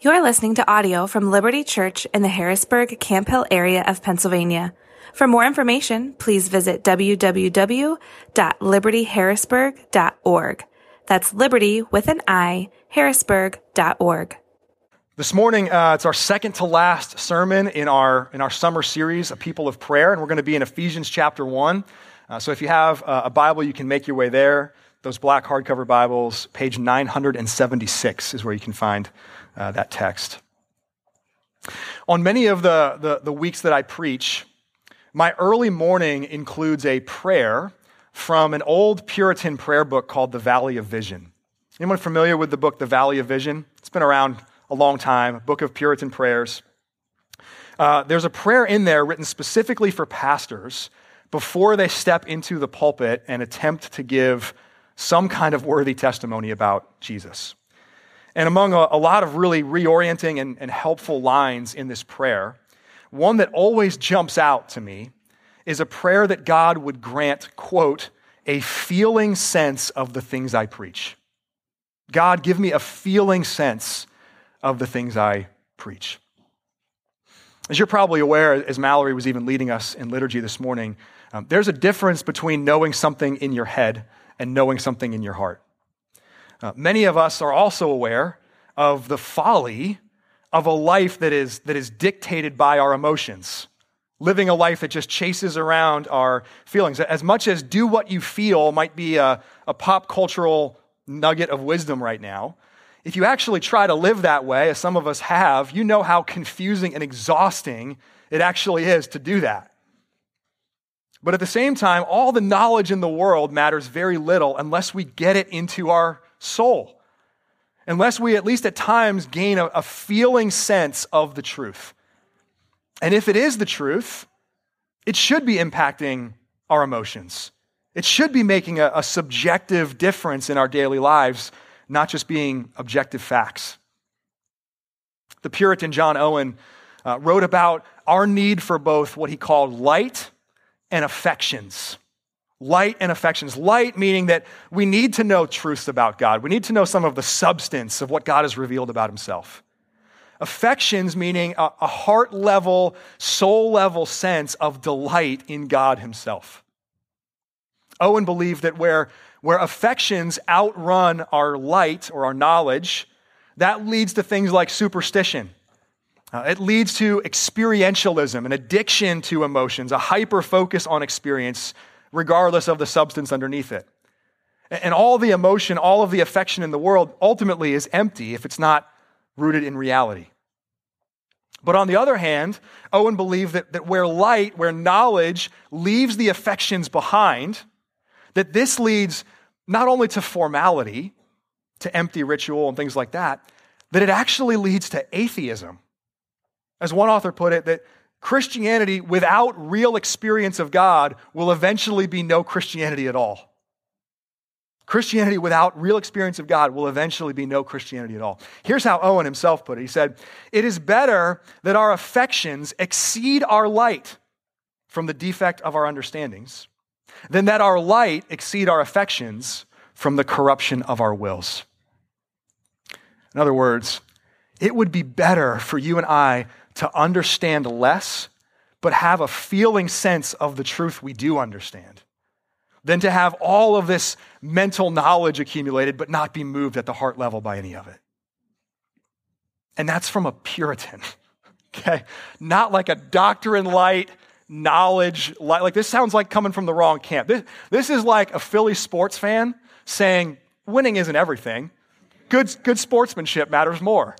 You're listening to audio from Liberty Church in the Harrisburg Camp Hill area of Pennsylvania. For more information, please visit www.libertyharrisburg.org. That's liberty with an I, harrisburg.org. This morning, uh, it's our second to last sermon in our, in our summer series, A People of Prayer, and we're going to be in Ephesians chapter 1. Uh, so if you have uh, a Bible, you can make your way there. Those black hardcover Bibles, page 976 is where you can find uh, that text. On many of the, the, the weeks that I preach, my early morning includes a prayer from an old Puritan prayer book called The Valley of Vision. Anyone familiar with the book The Valley of Vision? It's been around a long time, book of Puritan prayers. Uh, there's a prayer in there written specifically for pastors before they step into the pulpit and attempt to give some kind of worthy testimony about Jesus. And among a, a lot of really reorienting and, and helpful lines in this prayer, one that always jumps out to me is a prayer that God would grant, quote, a feeling sense of the things I preach. God, give me a feeling sense of the things I preach. As you're probably aware, as Mallory was even leading us in liturgy this morning, um, there's a difference between knowing something in your head and knowing something in your heart. Uh, many of us are also aware of the folly of a life that is, that is dictated by our emotions, living a life that just chases around our feelings. As much as do what you feel might be a, a pop cultural nugget of wisdom right now, if you actually try to live that way, as some of us have, you know how confusing and exhausting it actually is to do that. But at the same time, all the knowledge in the world matters very little unless we get it into our soul, unless we at least at times gain a, a feeling sense of the truth. And if it is the truth, it should be impacting our emotions. It should be making a, a subjective difference in our daily lives, not just being objective facts. The Puritan John Owen uh, wrote about our need for both what he called light and affections. Light and affections. Light meaning that we need to know truths about God. We need to know some of the substance of what God has revealed about himself. Affections meaning a, a heart level, soul level sense of delight in God himself. Owen believed that where, where affections outrun our light or our knowledge, that leads to things like superstition. Uh, it leads to experientialism, an addiction to emotions, a hyper focus on experience regardless of the substance underneath it. And all the emotion, all of the affection in the world ultimately is empty if it's not rooted in reality. But on the other hand, Owen believed that, that where light, where knowledge leaves the affections behind, that this leads not only to formality, to empty ritual and things like that, that it actually leads to atheism. As one author put it, that Christianity without real experience of God will eventually be no Christianity at all. Christianity without real experience of God will eventually be no Christianity at all. Here's how Owen himself put it. He said, It is better that our affections exceed our light from the defect of our understandings than that our light exceed our affections from the corruption of our wills. In other words, it would be better for you and I to understand less, but have a feeling sense of the truth we do understand, than to have all of this mental knowledge accumulated, but not be moved at the heart level by any of it. And that's from a Puritan, okay? Not like a doctrine light, knowledge light. Like this sounds like coming from the wrong camp. This, this is like a Philly sports fan saying winning isn't everything. Good, good sportsmanship matters more.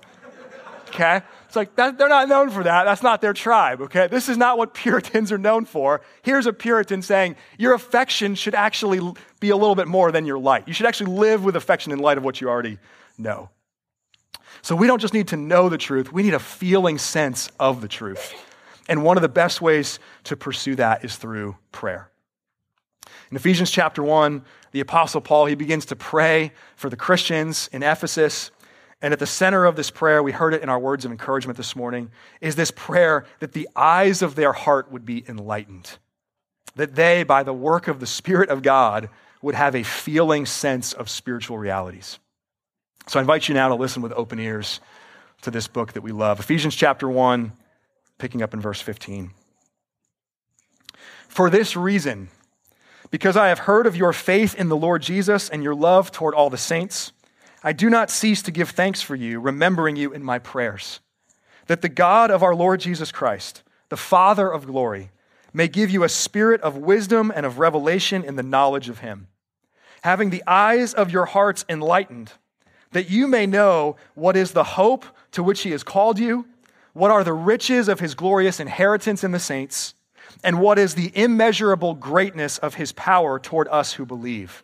Okay? It's like, that, they're not known for that. That's not their tribe, okay? This is not what Puritans are known for. Here's a Puritan saying, your affection should actually be a little bit more than your light. You should actually live with affection in light of what you already know. So we don't just need to know the truth, we need a feeling sense of the truth. And one of the best ways to pursue that is through prayer. In Ephesians chapter 1, the Apostle Paul, he begins to pray for the Christians in Ephesus. And at the center of this prayer, we heard it in our words of encouragement this morning, is this prayer that the eyes of their heart would be enlightened. That they, by the work of the Spirit of God, would have a feeling sense of spiritual realities. So I invite you now to listen with open ears to this book that we love. Ephesians chapter 1, picking up in verse 15. For this reason, because I have heard of your faith in the Lord Jesus and your love toward all the saints, I do not cease to give thanks for you, remembering you in my prayers, that the God of our Lord Jesus Christ, the Father of glory, may give you a spirit of wisdom and of revelation in the knowledge of him, having the eyes of your hearts enlightened, that you may know what is the hope to which he has called you, what are the riches of his glorious inheritance in the saints and what is the immeasurable greatness of his power toward us who believe.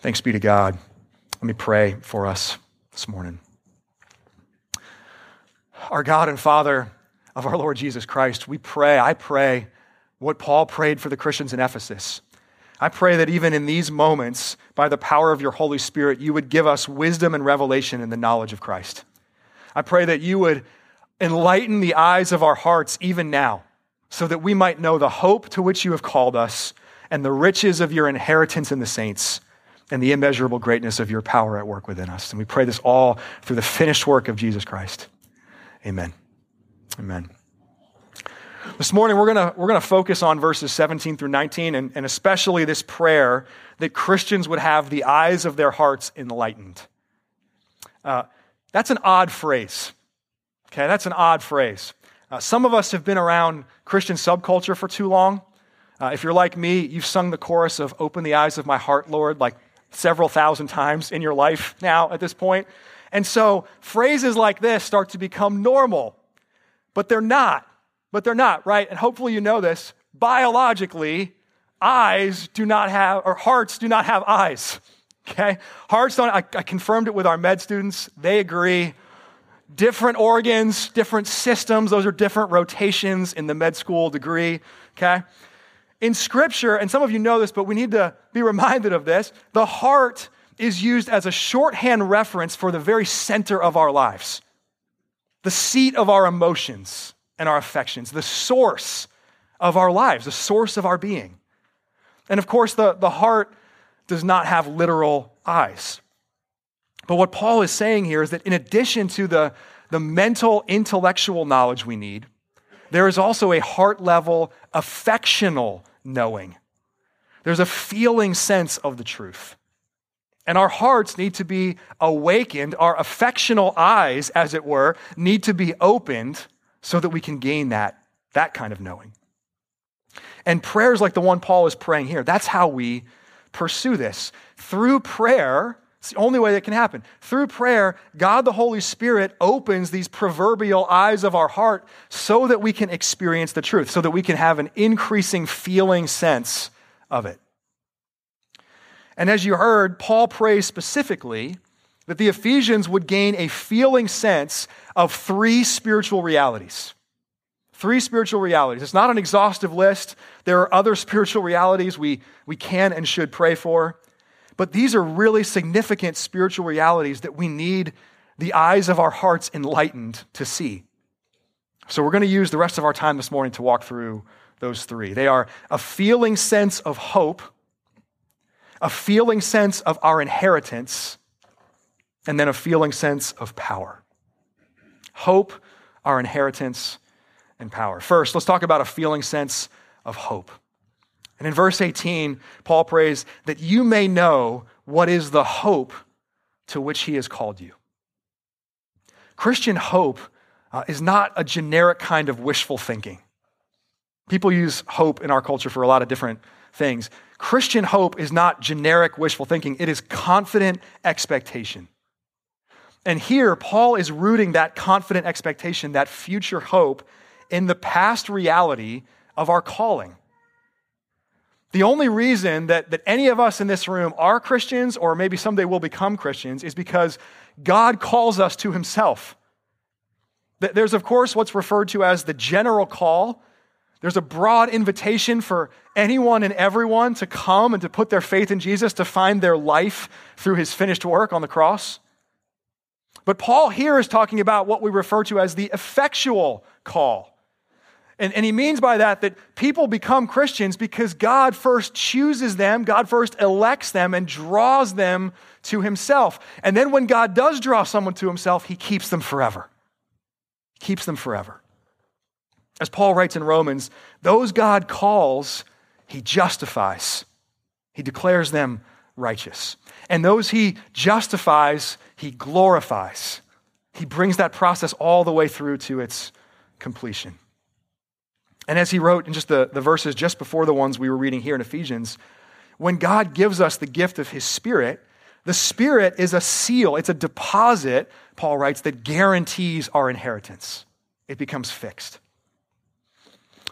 Thanks be to God. Let me pray for us this morning. Our God and Father of our Lord Jesus Christ, we pray, I pray what Paul prayed for the Christians in Ephesus. I pray that even in these moments, by the power of your Holy Spirit, you would give us wisdom and revelation in the knowledge of Christ. I pray that you would Enlighten the eyes of our hearts even now, so that we might know the hope to which you have called us and the riches of your inheritance in the saints and the immeasurable greatness of your power at work within us. And we pray this all through the finished work of Jesus Christ. Amen. Amen. This morning, we're going we're gonna focus on verses 17 through 19, and, and especially this prayer that Christians would have the eyes of their hearts enlightened. Uh, that's an odd phrase. Okay, that's an odd phrase. Uh, some of us have been around Christian subculture for too long. Uh, if you're like me, you've sung the chorus of Open the Eyes of My Heart, Lord, like several thousand times in your life now at this point. And so phrases like this start to become normal, but they're not. But they're not, right? And hopefully you know this. Biologically, eyes do not have, or hearts do not have eyes. Okay? Hearts don't, I, I confirmed it with our med students. They agree different organs, different systems. Those are different rotations in the med school degree, okay? In scripture, and some of you know this, but we need to be reminded of this, the heart is used as a shorthand reference for the very center of our lives, the seat of our emotions and our affections, the source of our lives, the source of our being. And of course, the, the heart does not have literal eyes. But what Paul is saying here is that in addition to the, the mental, intellectual knowledge we need, there is also a heart level, affectional knowing. There's a feeling sense of the truth. And our hearts need to be awakened. Our affectional eyes, as it were, need to be opened so that we can gain that, that kind of knowing. And prayers like the one Paul is praying here, that's how we pursue this. Through prayer, it's the only way that can happen. Through prayer, God the Holy Spirit opens these proverbial eyes of our heart so that we can experience the truth, so that we can have an increasing feeling sense of it. And as you heard, Paul prays specifically that the Ephesians would gain a feeling sense of three spiritual realities. Three spiritual realities. It's not an exhaustive list. There are other spiritual realities we, we can and should pray for. But these are really significant spiritual realities that we need the eyes of our hearts enlightened to see. So we're going to use the rest of our time this morning to walk through those three. They are a feeling sense of hope, a feeling sense of our inheritance, and then a feeling sense of power. Hope, our inheritance, and power. First, let's talk about a feeling sense of hope. And in verse 18, Paul prays that you may know what is the hope to which he has called you. Christian hope uh, is not a generic kind of wishful thinking. People use hope in our culture for a lot of different things. Christian hope is not generic wishful thinking, it is confident expectation. And here, Paul is rooting that confident expectation, that future hope, in the past reality of our calling. The only reason that, that any of us in this room are Christians, or maybe someday will become Christians, is because God calls us to Himself. There's, of course, what's referred to as the general call. There's a broad invitation for anyone and everyone to come and to put their faith in Jesus, to find their life through his finished work on the cross. But Paul here is talking about what we refer to as the effectual call. And, and he means by that that people become Christians because God first chooses them, God first elects them, and draws them to himself. And then when God does draw someone to himself, he keeps them forever. He keeps them forever. As Paul writes in Romans, those God calls, he justifies, he declares them righteous. And those he justifies, he glorifies. He brings that process all the way through to its completion. And as he wrote in just the, the verses just before the ones we were reading here in Ephesians, when God gives us the gift of his Spirit, the Spirit is a seal, it's a deposit, Paul writes, that guarantees our inheritance. It becomes fixed.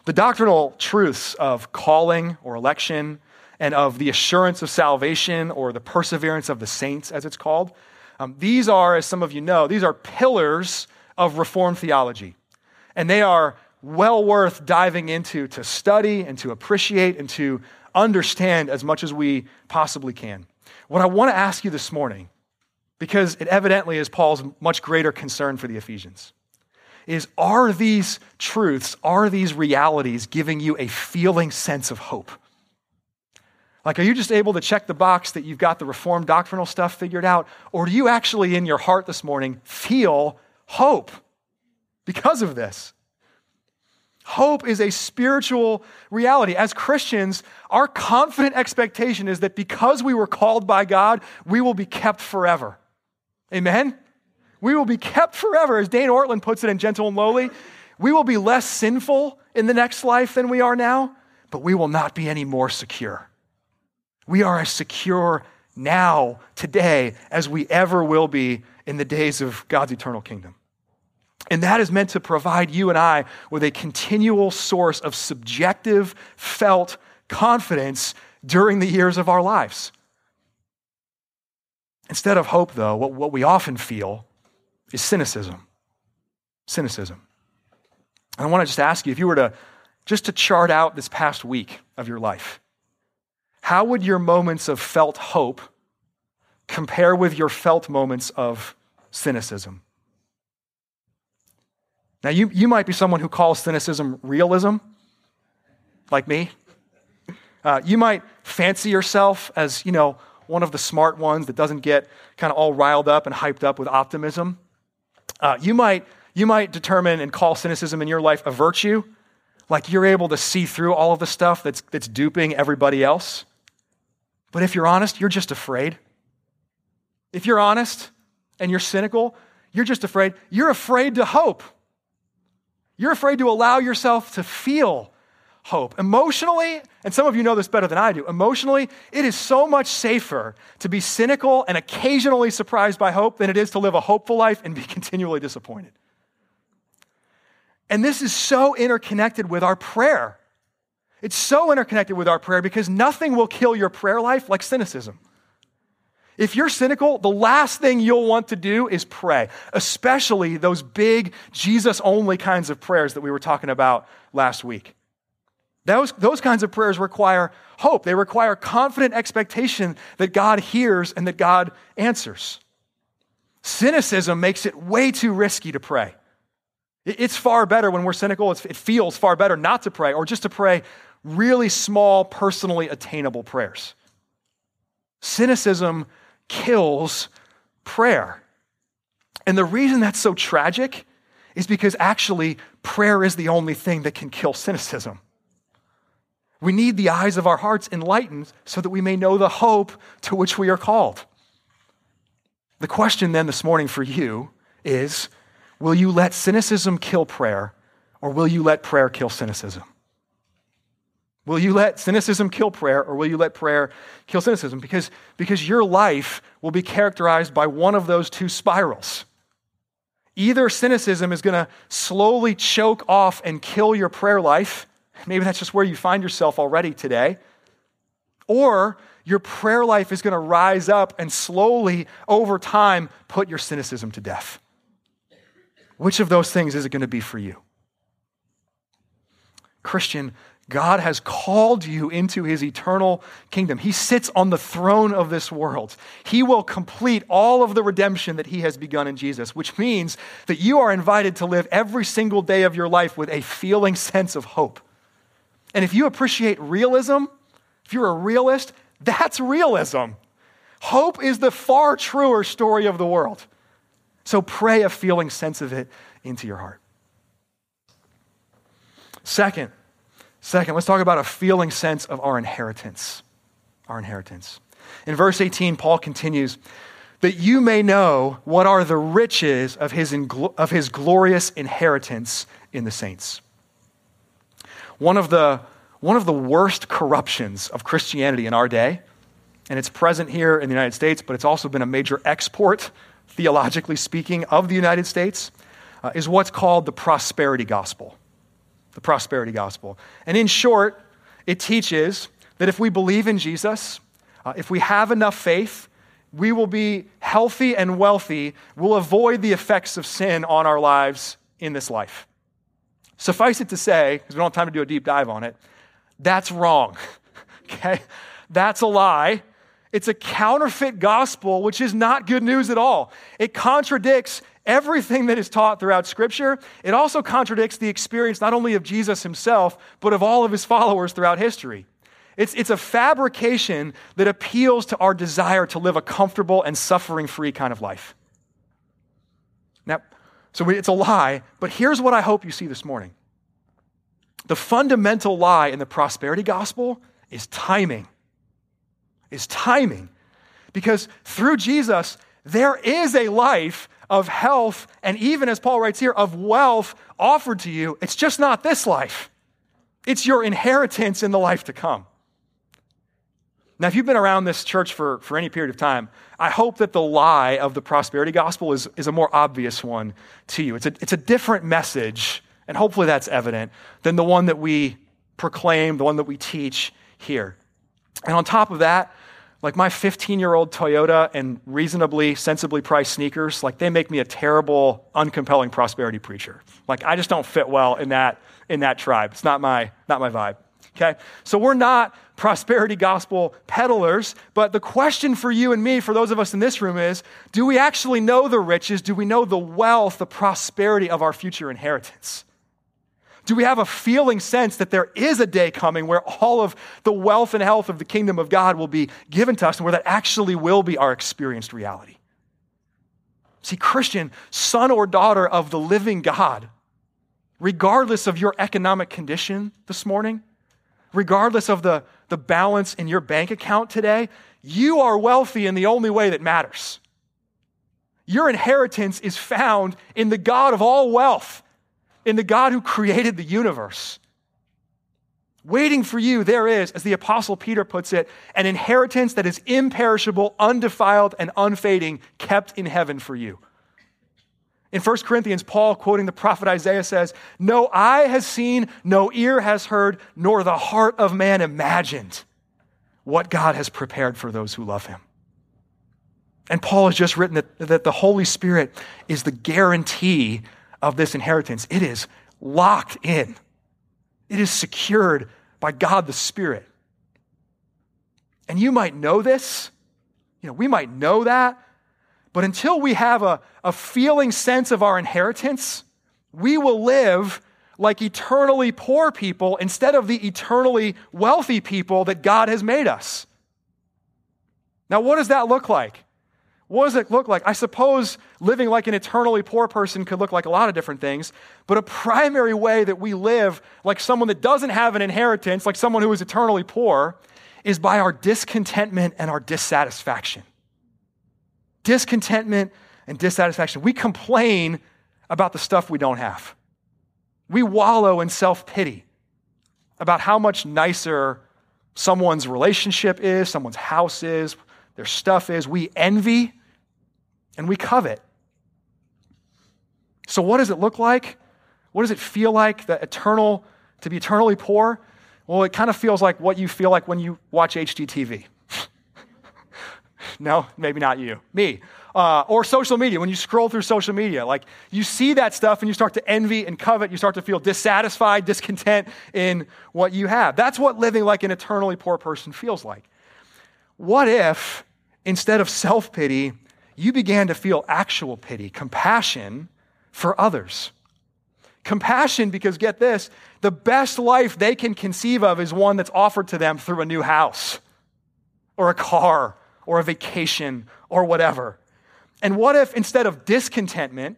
The doctrinal truths of calling or election and of the assurance of salvation or the perseverance of the saints, as it's called, um, these are, as some of you know, these are pillars of Reformed theology. And they are well worth diving into to study and to appreciate and to understand as much as we possibly can. What I want to ask you this morning, because it evidently is Paul's much greater concern for the Ephesians, is are these truths, are these realities giving you a feeling sense of hope? Like, are you just able to check the box that you've got the Reformed doctrinal stuff figured out? Or do you actually, in your heart this morning, feel hope because of this? Hope is a spiritual reality. As Christians, our confident expectation is that because we were called by God, we will be kept forever. Amen? We will be kept forever. As Dane Ortlund puts it in Gentle and Lowly, we will be less sinful in the next life than we are now, but we will not be any more secure. We are as secure now, today, as we ever will be in the days of God's eternal kingdom. And that is meant to provide you and I with a continual source of subjective, felt confidence during the years of our lives. Instead of hope, though, what, what we often feel is cynicism. Cynicism. And I want to just ask you if you were to just to chart out this past week of your life, how would your moments of felt hope compare with your felt moments of cynicism? Now, you, you might be someone who calls cynicism realism, like me. Uh, you might fancy yourself as, you know, one of the smart ones that doesn't get kind of all riled up and hyped up with optimism. Uh, you, might, you might determine and call cynicism in your life a virtue, like you're able to see through all of the stuff that's, that's duping everybody else. But if you're honest, you're just afraid. If you're honest and you're cynical, you're just afraid. You're afraid to hope. You're afraid to allow yourself to feel hope. Emotionally, and some of you know this better than I do, emotionally, it is so much safer to be cynical and occasionally surprised by hope than it is to live a hopeful life and be continually disappointed. And this is so interconnected with our prayer. It's so interconnected with our prayer because nothing will kill your prayer life like cynicism. If you're cynical, the last thing you'll want to do is pray, especially those big Jesus only kinds of prayers that we were talking about last week. Those, those kinds of prayers require hope. They require confident expectation that God hears and that God answers. Cynicism makes it way too risky to pray. It's far better when we're cynical, it feels far better not to pray or just to pray really small, personally attainable prayers. Cynicism kills prayer. And the reason that's so tragic is because actually prayer is the only thing that can kill cynicism. We need the eyes of our hearts enlightened so that we may know the hope to which we are called. The question then this morning for you is will you let cynicism kill prayer or will you let prayer kill cynicism? Will you let cynicism kill prayer or will you let prayer kill cynicism? Because, because your life will be characterized by one of those two spirals. Either cynicism is going to slowly choke off and kill your prayer life. Maybe that's just where you find yourself already today. Or your prayer life is going to rise up and slowly, over time, put your cynicism to death. Which of those things is it going to be for you? Christian, God has called you into his eternal kingdom. He sits on the throne of this world. He will complete all of the redemption that he has begun in Jesus, which means that you are invited to live every single day of your life with a feeling sense of hope. And if you appreciate realism, if you're a realist, that's realism. Hope is the far truer story of the world. So pray a feeling sense of it into your heart. Second, second, let's talk about a feeling sense of our inheritance. Our inheritance. In verse 18, Paul continues, that you may know what are the riches of his, of his glorious inheritance in the saints. One of the, one of the worst corruptions of Christianity in our day and it's present here in the United States, but it's also been a major export, theologically speaking, of the United States, uh, is what's called the prosperity gospel. The prosperity gospel. And in short, it teaches that if we believe in Jesus, uh, if we have enough faith, we will be healthy and wealthy, we'll avoid the effects of sin on our lives in this life. Suffice it to say, because we don't have time to do a deep dive on it, that's wrong. okay? That's a lie. It's a counterfeit gospel, which is not good news at all. It contradicts everything that is taught throughout Scripture. It also contradicts the experience not only of Jesus himself, but of all of his followers throughout history. It's, it's a fabrication that appeals to our desire to live a comfortable and suffering free kind of life. Now, so it's a lie, but here's what I hope you see this morning. The fundamental lie in the prosperity gospel is timing is timing. Because through Jesus, there is a life of health and even, as Paul writes here, of wealth offered to you. It's just not this life, it's your inheritance in the life to come. Now, if you've been around this church for, for any period of time, I hope that the lie of the prosperity gospel is, is a more obvious one to you. It's a, it's a different message, and hopefully that's evident, than the one that we proclaim, the one that we teach here. And on top of that, like my 15 year old Toyota and reasonably, sensibly priced sneakers, like they make me a terrible, uncompelling prosperity preacher. Like I just don't fit well in that, in that tribe. It's not my, not my vibe. Okay? So we're not prosperity gospel peddlers, but the question for you and me, for those of us in this room, is do we actually know the riches? Do we know the wealth, the prosperity of our future inheritance? Do we have a feeling sense that there is a day coming where all of the wealth and health of the kingdom of God will be given to us and where that actually will be our experienced reality? See, Christian, son or daughter of the living God, regardless of your economic condition this morning, regardless of the, the balance in your bank account today, you are wealthy in the only way that matters. Your inheritance is found in the God of all wealth in the God who created the universe. Waiting for you, there is, as the Apostle Peter puts it, an inheritance that is imperishable, undefiled, and unfading, kept in heaven for you. In 1 Corinthians, Paul, quoting the prophet Isaiah, says, No eye has seen, no ear has heard, nor the heart of man imagined what God has prepared for those who love him. And Paul has just written that, that the Holy Spirit is the guarantee of this inheritance. It is locked in, it is secured by God the Spirit. And you might know this, you know, we might know that, but until we have a, a feeling sense of our inheritance, we will live like eternally poor people instead of the eternally wealthy people that God has made us. Now, what does that look like? What does it look like? I suppose living like an eternally poor person could look like a lot of different things, but a primary way that we live like someone that doesn't have an inheritance, like someone who is eternally poor, is by our discontentment and our dissatisfaction. Discontentment and dissatisfaction. We complain about the stuff we don't have. We wallow in self pity about how much nicer someone's relationship is, someone's house is, their stuff is. We envy and we covet. So, what does it look like? What does it feel like the eternal, to be eternally poor? Well, it kind of feels like what you feel like when you watch HGTV. no, maybe not you. Me. uh, or social media, when you scroll through social media, like you see that stuff and you start to envy and covet, you start to feel dissatisfied, discontent in what you have. That's what living like an eternally poor person feels like. What if, instead of self pity, you began to feel actual pity, compassion for others? Compassion, because get this, the best life they can conceive of is one that's offered to them through a new house or a car or a vacation or whatever. And what if instead of discontentment,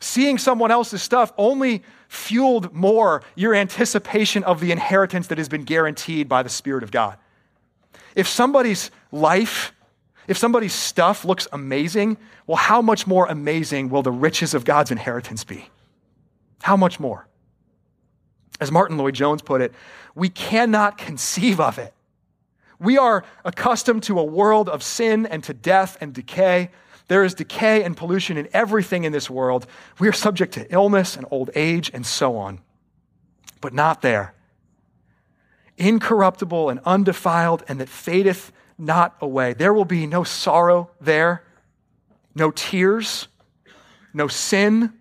seeing someone else's stuff only fueled more your anticipation of the inheritance that has been guaranteed by the Spirit of God? If somebody's life, if somebody's stuff looks amazing, well, how much more amazing will the riches of God's inheritance be? How much more? As Martyn Lloyd-Jones put it, we cannot conceive of it we are accustomed to a world of sin and to death and decay. There is decay and pollution in everything in this world. We are subject to illness and old age and so on, but not there. Incorruptible and undefiled, and that fadeth not away. There will be no sorrow there, no tears, no sin,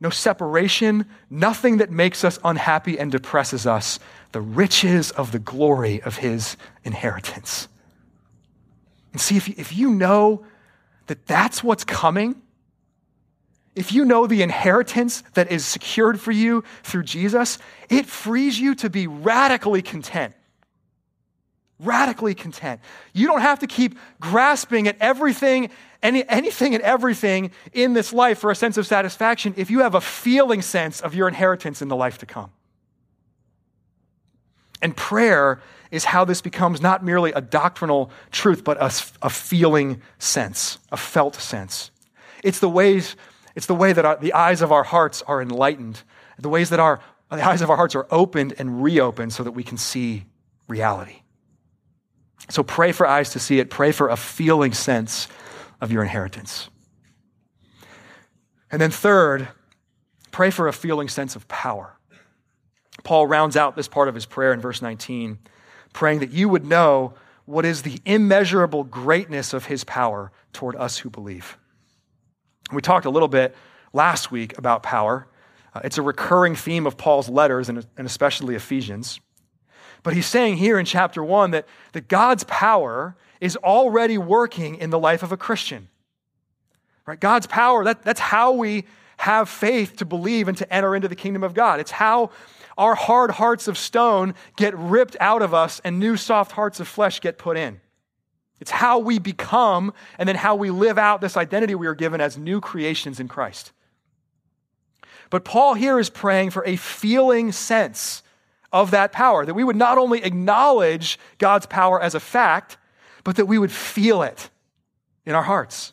no separation, nothing that makes us unhappy and depresses us the riches of the glory of his inheritance. And see, if you, if you know that that's what's coming, if you know the inheritance that is secured for you through Jesus, it frees you to be radically content. Radically content. You don't have to keep grasping at everything, any, anything and everything in this life for a sense of satisfaction if you have a feeling sense of your inheritance in the life to come. And prayer is how this becomes not merely a doctrinal truth, but a, a feeling sense, a felt sense. It's the ways, it's the way that our, the eyes of our hearts are enlightened, the ways that our, the eyes of our hearts are opened and reopened so that we can see reality. So pray for eyes to see it, pray for a feeling sense of your inheritance. And then third, pray for a feeling sense of power. Paul rounds out this part of his prayer in verse 19, praying that you would know what is the immeasurable greatness of his power toward us who believe. We talked a little bit last week about power. Uh, it's a recurring theme of Paul's letters, and, and especially Ephesians. But he's saying here in chapter one that, that God's power is already working in the life of a Christian. Right? God's power, that, that's how we have faith to believe and to enter into the kingdom of God. It's how our hard hearts of stone get ripped out of us and new soft hearts of flesh get put in. It's how we become and then how we live out this identity we are given as new creations in Christ. But Paul here is praying for a feeling sense of that power, that we would not only acknowledge God's power as a fact, but that we would feel it in our hearts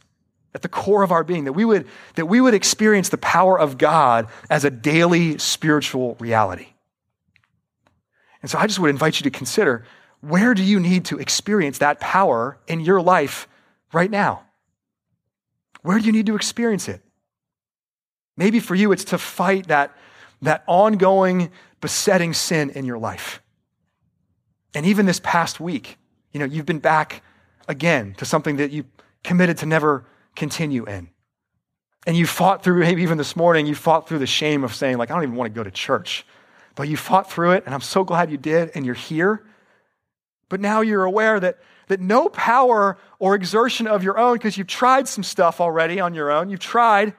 at the core of our being, that we would, that we would experience the power of God as a daily spiritual reality. And so I just would invite you to consider where do you need to experience that power in your life right now? Where do you need to experience it? Maybe for you, it's to fight that, that ongoing, besetting sin in your life. And even this past week, you know, you've been back again to something that you committed to never continue in. And you fought through, maybe even this morning, you fought through the shame of saying, like, I don't even want to go to church. But you fought through it, and I'm so glad you did, and you're here. But now you're aware that, that no power or exertion of your own, because you've tried some stuff already on your own, you've tried,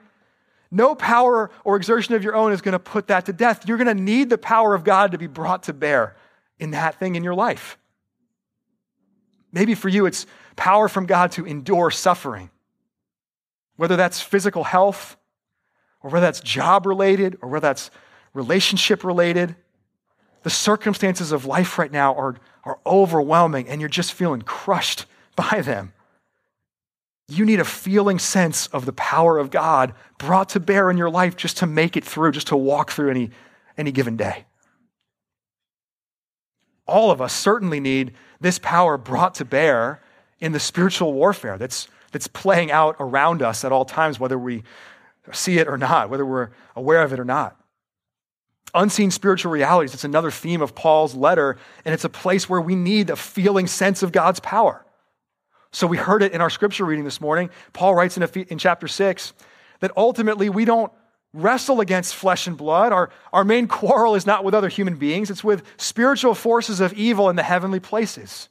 no power or exertion of your own is going to put that to death. You're going to need the power of God to be brought to bear in that thing in your life. Maybe for you, it's power from God to endure suffering, whether that's physical health, or whether that's job related, or whether that's relationship related. The circumstances of life right now are, are overwhelming and you're just feeling crushed by them. You need a feeling sense of the power of God brought to bear in your life just to make it through, just to walk through any, any given day. All of us certainly need this power brought to bear in the spiritual warfare that's, that's playing out around us at all times, whether we see it or not, whether we're aware of it or not. Unseen spiritual realities, it's another theme of Paul's letter, and it's a place where we need a feeling sense of God's power. So we heard it in our scripture reading this morning. Paul writes in, in chapter 6 that ultimately we don't wrestle against flesh and blood. Our, our main quarrel is not with other human beings, it's with spiritual forces of evil in the heavenly places.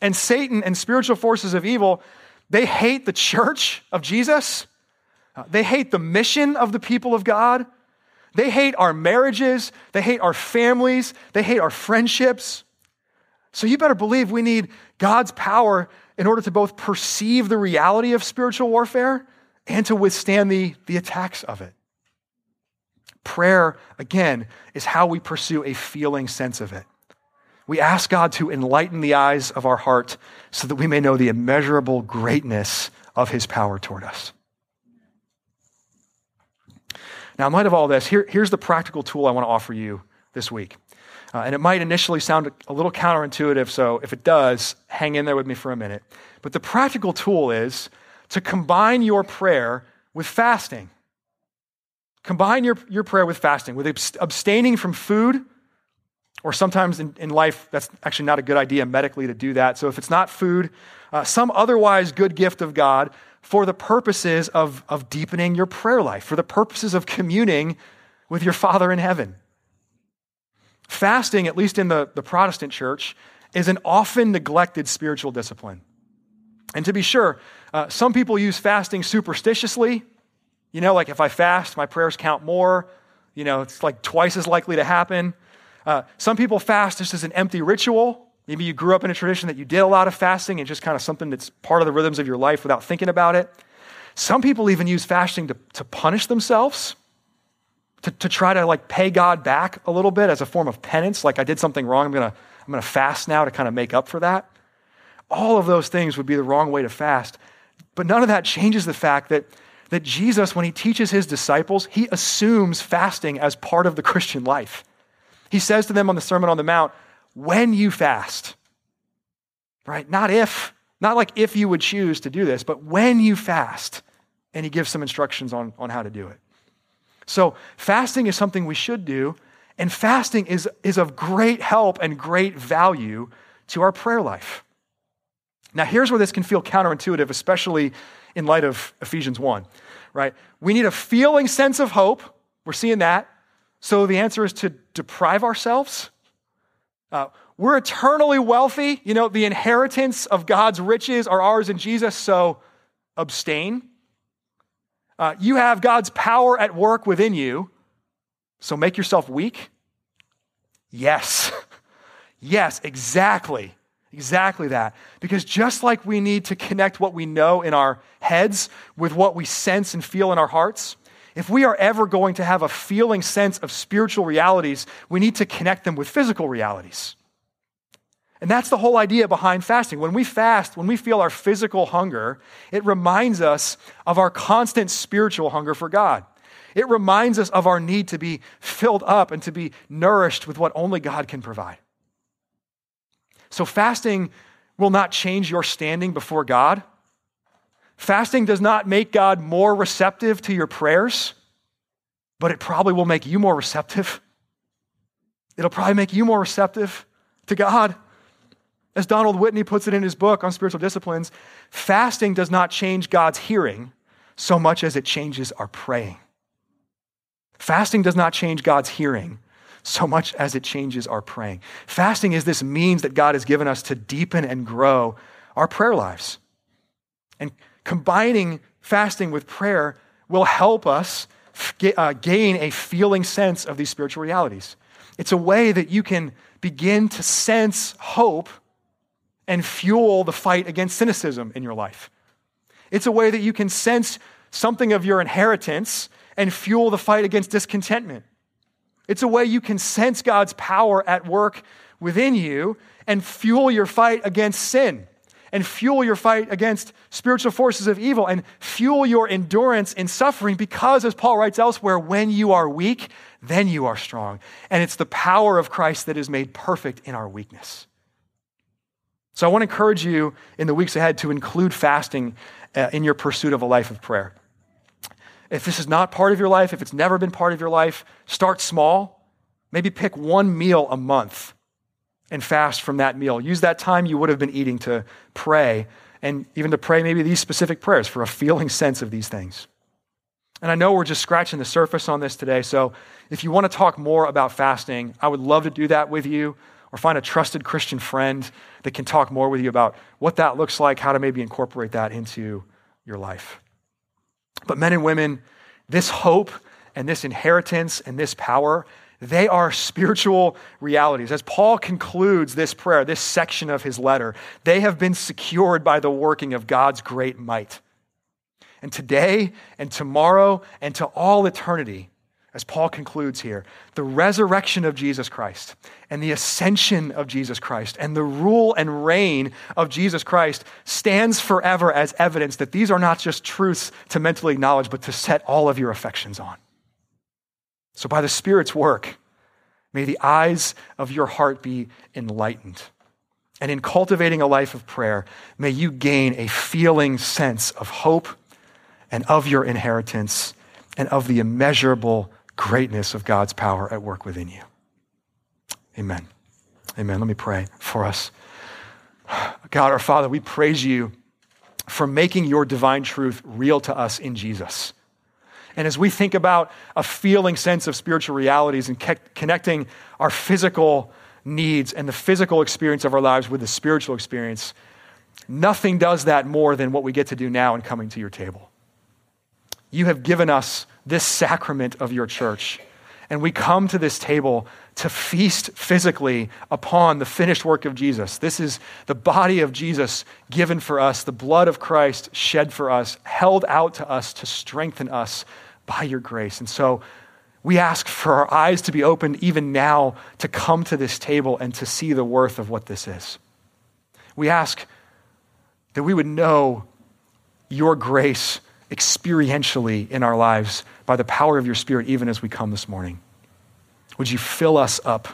And Satan and spiritual forces of evil, they hate the church of Jesus. Uh, they hate the mission of the people of God. They hate our marriages. They hate our families. They hate our friendships. So you better believe we need God's power in order to both perceive the reality of spiritual warfare and to withstand the, the attacks of it. Prayer, again, is how we pursue a feeling sense of it. We ask God to enlighten the eyes of our heart so that we may know the immeasurable greatness of his power toward us. Now, in light of all this, here, here's the practical tool I want to offer you this week. Uh, and it might initially sound a little counterintuitive, so if it does, hang in there with me for a minute. But the practical tool is to combine your prayer with fasting. Combine your, your prayer with fasting, with abstaining from food, or sometimes in, in life, that's actually not a good idea medically to do that. So if it's not food, uh, some otherwise good gift of God for the purposes of, of deepening your prayer life, for the purposes of communing with your Father in heaven. Fasting, at least in the, the Protestant church, is an often neglected spiritual discipline. And to be sure, uh, some people use fasting superstitiously. You know, like if I fast, my prayers count more. You know, it's like twice as likely to happen. Uh, some people fast just as an empty ritual. Maybe you grew up in a tradition that you did a lot of fasting and just kind of something that's part of the rhythms of your life without thinking about it. Some people even use fasting to, to punish themselves to, to try to like pay God back a little bit as a form of penance, like I did something wrong, I'm gonna, I'm gonna fast now to kind of make up for that. All of those things would be the wrong way to fast. But none of that changes the fact that, that Jesus, when he teaches his disciples, he assumes fasting as part of the Christian life. He says to them on the Sermon on the Mount, when you fast, right? Not if, not like if you would choose to do this, but when you fast. And he gives some instructions on, on how to do it. So, fasting is something we should do, and fasting is, is of great help and great value to our prayer life. Now, here's where this can feel counterintuitive, especially in light of Ephesians 1, right? We need a feeling sense of hope. We're seeing that. So, the answer is to deprive ourselves. Uh, we're eternally wealthy. You know, the inheritance of God's riches are ours in Jesus, so abstain. Uh, you have God's power at work within you, so make yourself weak? Yes. yes, exactly. Exactly that. Because just like we need to connect what we know in our heads with what we sense and feel in our hearts, if we are ever going to have a feeling sense of spiritual realities, we need to connect them with physical realities. And that's the whole idea behind fasting. When we fast, when we feel our physical hunger, it reminds us of our constant spiritual hunger for God. It reminds us of our need to be filled up and to be nourished with what only God can provide. So, fasting will not change your standing before God. Fasting does not make God more receptive to your prayers, but it probably will make you more receptive. It'll probably make you more receptive to God. As Donald Whitney puts it in his book on spiritual disciplines, fasting does not change God's hearing so much as it changes our praying. Fasting does not change God's hearing so much as it changes our praying. Fasting is this means that God has given us to deepen and grow our prayer lives. And combining fasting with prayer will help us uh, gain a feeling sense of these spiritual realities. It's a way that you can begin to sense hope and fuel the fight against cynicism in your life. It's a way that you can sense something of your inheritance and fuel the fight against discontentment. It's a way you can sense God's power at work within you and fuel your fight against sin and fuel your fight against spiritual forces of evil and fuel your endurance in suffering because, as Paul writes elsewhere, when you are weak, then you are strong. And it's the power of Christ that is made perfect in our weakness. So I want to encourage you in the weeks ahead to include fasting uh, in your pursuit of a life of prayer. If this is not part of your life, if it's never been part of your life, start small. Maybe pick one meal a month and fast from that meal. Use that time you would have been eating to pray and even to pray maybe these specific prayers for a feeling sense of these things. And I know we're just scratching the surface on this today, so if you want to talk more about fasting, I would love to do that with you or find a trusted Christian friend that can talk more with you about what that looks like, how to maybe incorporate that into your life. But men and women, this hope and this inheritance and this power, they are spiritual realities. As Paul concludes this prayer, this section of his letter, they have been secured by the working of God's great might. And today and tomorrow and to all eternity, as Paul concludes here, the resurrection of Jesus Christ and the ascension of Jesus Christ and the rule and reign of Jesus Christ stands forever as evidence that these are not just truths to mentally acknowledge, but to set all of your affections on. So, by the Spirit's work, may the eyes of your heart be enlightened. And in cultivating a life of prayer, may you gain a feeling sense of hope and of your inheritance and of the immeasurable greatness of God's power at work within you. Amen. Amen. Let me pray for us. God, our Father, we praise you for making your divine truth real to us in Jesus. And as we think about a feeling sense of spiritual realities and ke- connecting our physical needs and the physical experience of our lives with the spiritual experience, nothing does that more than what we get to do now in coming to your table. You have given us this sacrament of your church. And we come to this table to feast physically upon the finished work of Jesus. This is the body of Jesus given for us, the blood of Christ shed for us, held out to us to strengthen us by your grace. And so we ask for our eyes to be opened even now to come to this table and to see the worth of what this is. We ask that we would know your grace experientially in our lives by the power of your Spirit, even as we come this morning. Would you fill us up?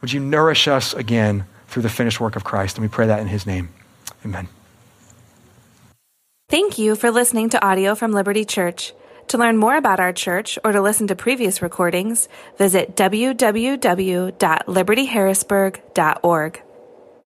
Would you nourish us again through the finished work of Christ? And we pray that in his name. Amen. Thank you for listening to audio from Liberty Church. To learn more about our church or to listen to previous recordings, visit www.libertyharrisburg.org.